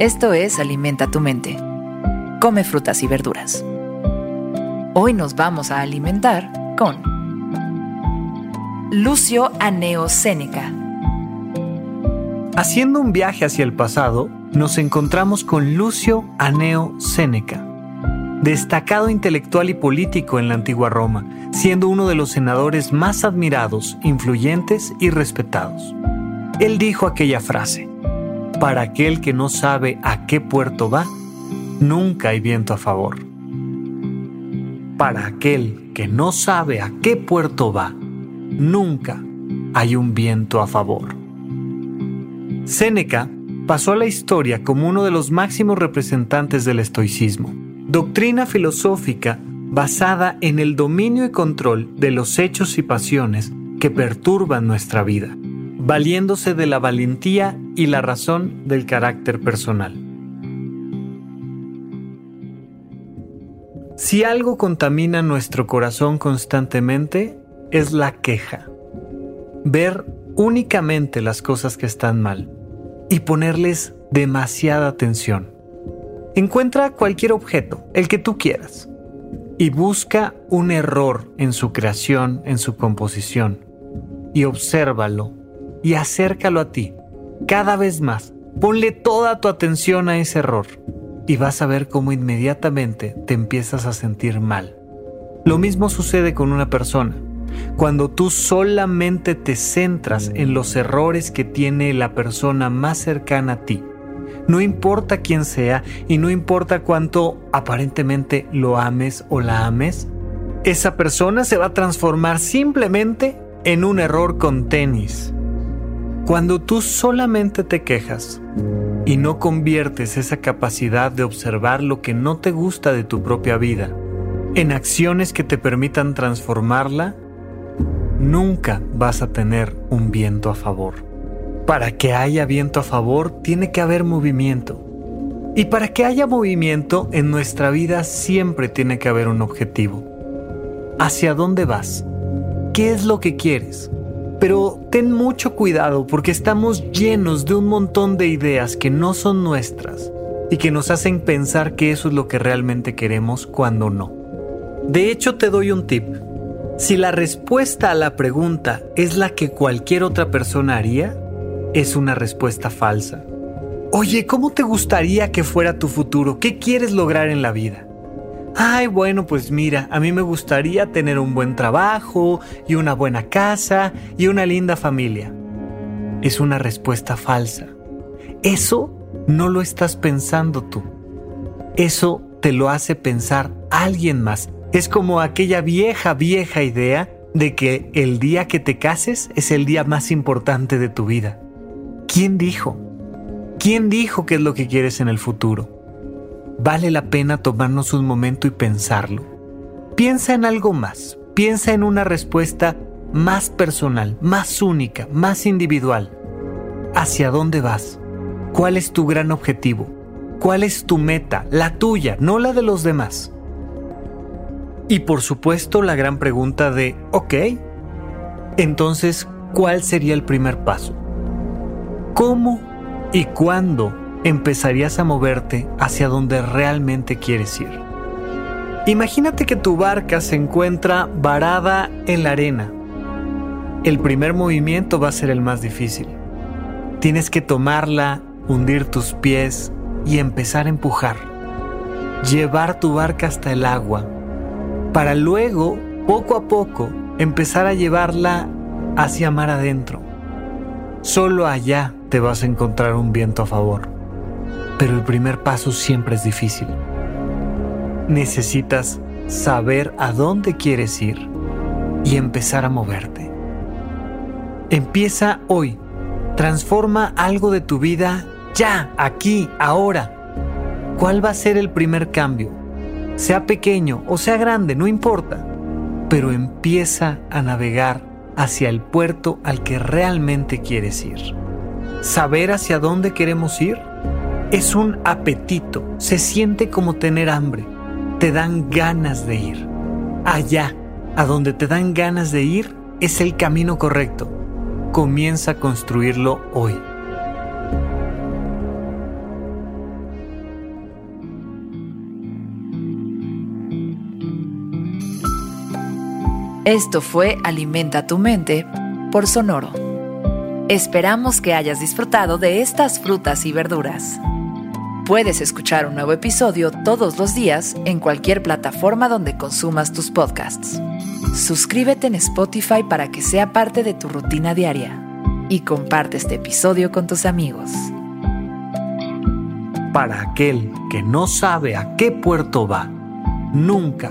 Esto es Alimenta tu mente. Come frutas y verduras. Hoy nos vamos a alimentar con Lucio Aneo Séneca. Haciendo un viaje hacia el pasado, nos encontramos con Lucio Aneo Séneca, destacado intelectual y político en la antigua Roma, siendo uno de los senadores más admirados, influyentes y respetados. Él dijo aquella frase, para aquel que no sabe a qué puerto va, nunca hay viento a favor. Para aquel que no sabe a qué puerto va, nunca hay un viento a favor. Séneca pasó a la historia como uno de los máximos representantes del estoicismo, doctrina filosófica basada en el dominio y control de los hechos y pasiones que perturban nuestra vida valiéndose de la valentía y la razón del carácter personal. Si algo contamina nuestro corazón constantemente, es la queja. Ver únicamente las cosas que están mal y ponerles demasiada atención. Encuentra cualquier objeto, el que tú quieras, y busca un error en su creación, en su composición, y obsérvalo y acércalo a ti cada vez más. Ponle toda tu atención a ese error y vas a ver cómo inmediatamente te empiezas a sentir mal. Lo mismo sucede con una persona. Cuando tú solamente te centras en los errores que tiene la persona más cercana a ti, no importa quién sea y no importa cuánto aparentemente lo ames o la ames, esa persona se va a transformar simplemente en un error con tenis. Cuando tú solamente te quejas y no conviertes esa capacidad de observar lo que no te gusta de tu propia vida en acciones que te permitan transformarla, nunca vas a tener un viento a favor. Para que haya viento a favor, tiene que haber movimiento. Y para que haya movimiento, en nuestra vida siempre tiene que haber un objetivo. ¿Hacia dónde vas? ¿Qué es lo que quieres? Pero ten mucho cuidado porque estamos llenos de un montón de ideas que no son nuestras y que nos hacen pensar que eso es lo que realmente queremos cuando no. De hecho, te doy un tip. Si la respuesta a la pregunta es la que cualquier otra persona haría, es una respuesta falsa. Oye, ¿cómo te gustaría que fuera tu futuro? ¿Qué quieres lograr en la vida? Ay, bueno, pues mira, a mí me gustaría tener un buen trabajo y una buena casa y una linda familia. Es una respuesta falsa. Eso no lo estás pensando tú. Eso te lo hace pensar alguien más. Es como aquella vieja, vieja idea de que el día que te cases es el día más importante de tu vida. ¿Quién dijo? ¿Quién dijo qué es lo que quieres en el futuro? Vale la pena tomarnos un momento y pensarlo. Piensa en algo más, piensa en una respuesta más personal, más única, más individual. ¿Hacia dónde vas? ¿Cuál es tu gran objetivo? ¿Cuál es tu meta? La tuya, no la de los demás. Y por supuesto la gran pregunta de, ok, entonces, ¿cuál sería el primer paso? ¿Cómo y cuándo empezarías a moverte hacia donde realmente quieres ir. Imagínate que tu barca se encuentra varada en la arena. El primer movimiento va a ser el más difícil. Tienes que tomarla, hundir tus pies y empezar a empujar. Llevar tu barca hasta el agua, para luego, poco a poco, empezar a llevarla hacia mar adentro. Solo allá te vas a encontrar un viento a favor pero el primer paso siempre es difícil. Necesitas saber a dónde quieres ir y empezar a moverte. Empieza hoy. Transforma algo de tu vida ya, aquí, ahora. ¿Cuál va a ser el primer cambio? Sea pequeño o sea grande, no importa. Pero empieza a navegar hacia el puerto al que realmente quieres ir. Saber hacia dónde queremos ir es un apetito, se siente como tener hambre, te dan ganas de ir. Allá, a donde te dan ganas de ir, es el camino correcto. Comienza a construirlo hoy. Esto fue Alimenta tu mente por Sonoro. Esperamos que hayas disfrutado de estas frutas y verduras. Puedes escuchar un nuevo episodio todos los días en cualquier plataforma donde consumas tus podcasts. Suscríbete en Spotify para que sea parte de tu rutina diaria y comparte este episodio con tus amigos. Para aquel que no sabe a qué puerto va, nunca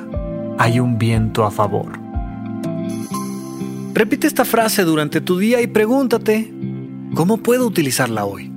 hay un viento a favor. Repite esta frase durante tu día y pregúntate, ¿cómo puedo utilizarla hoy?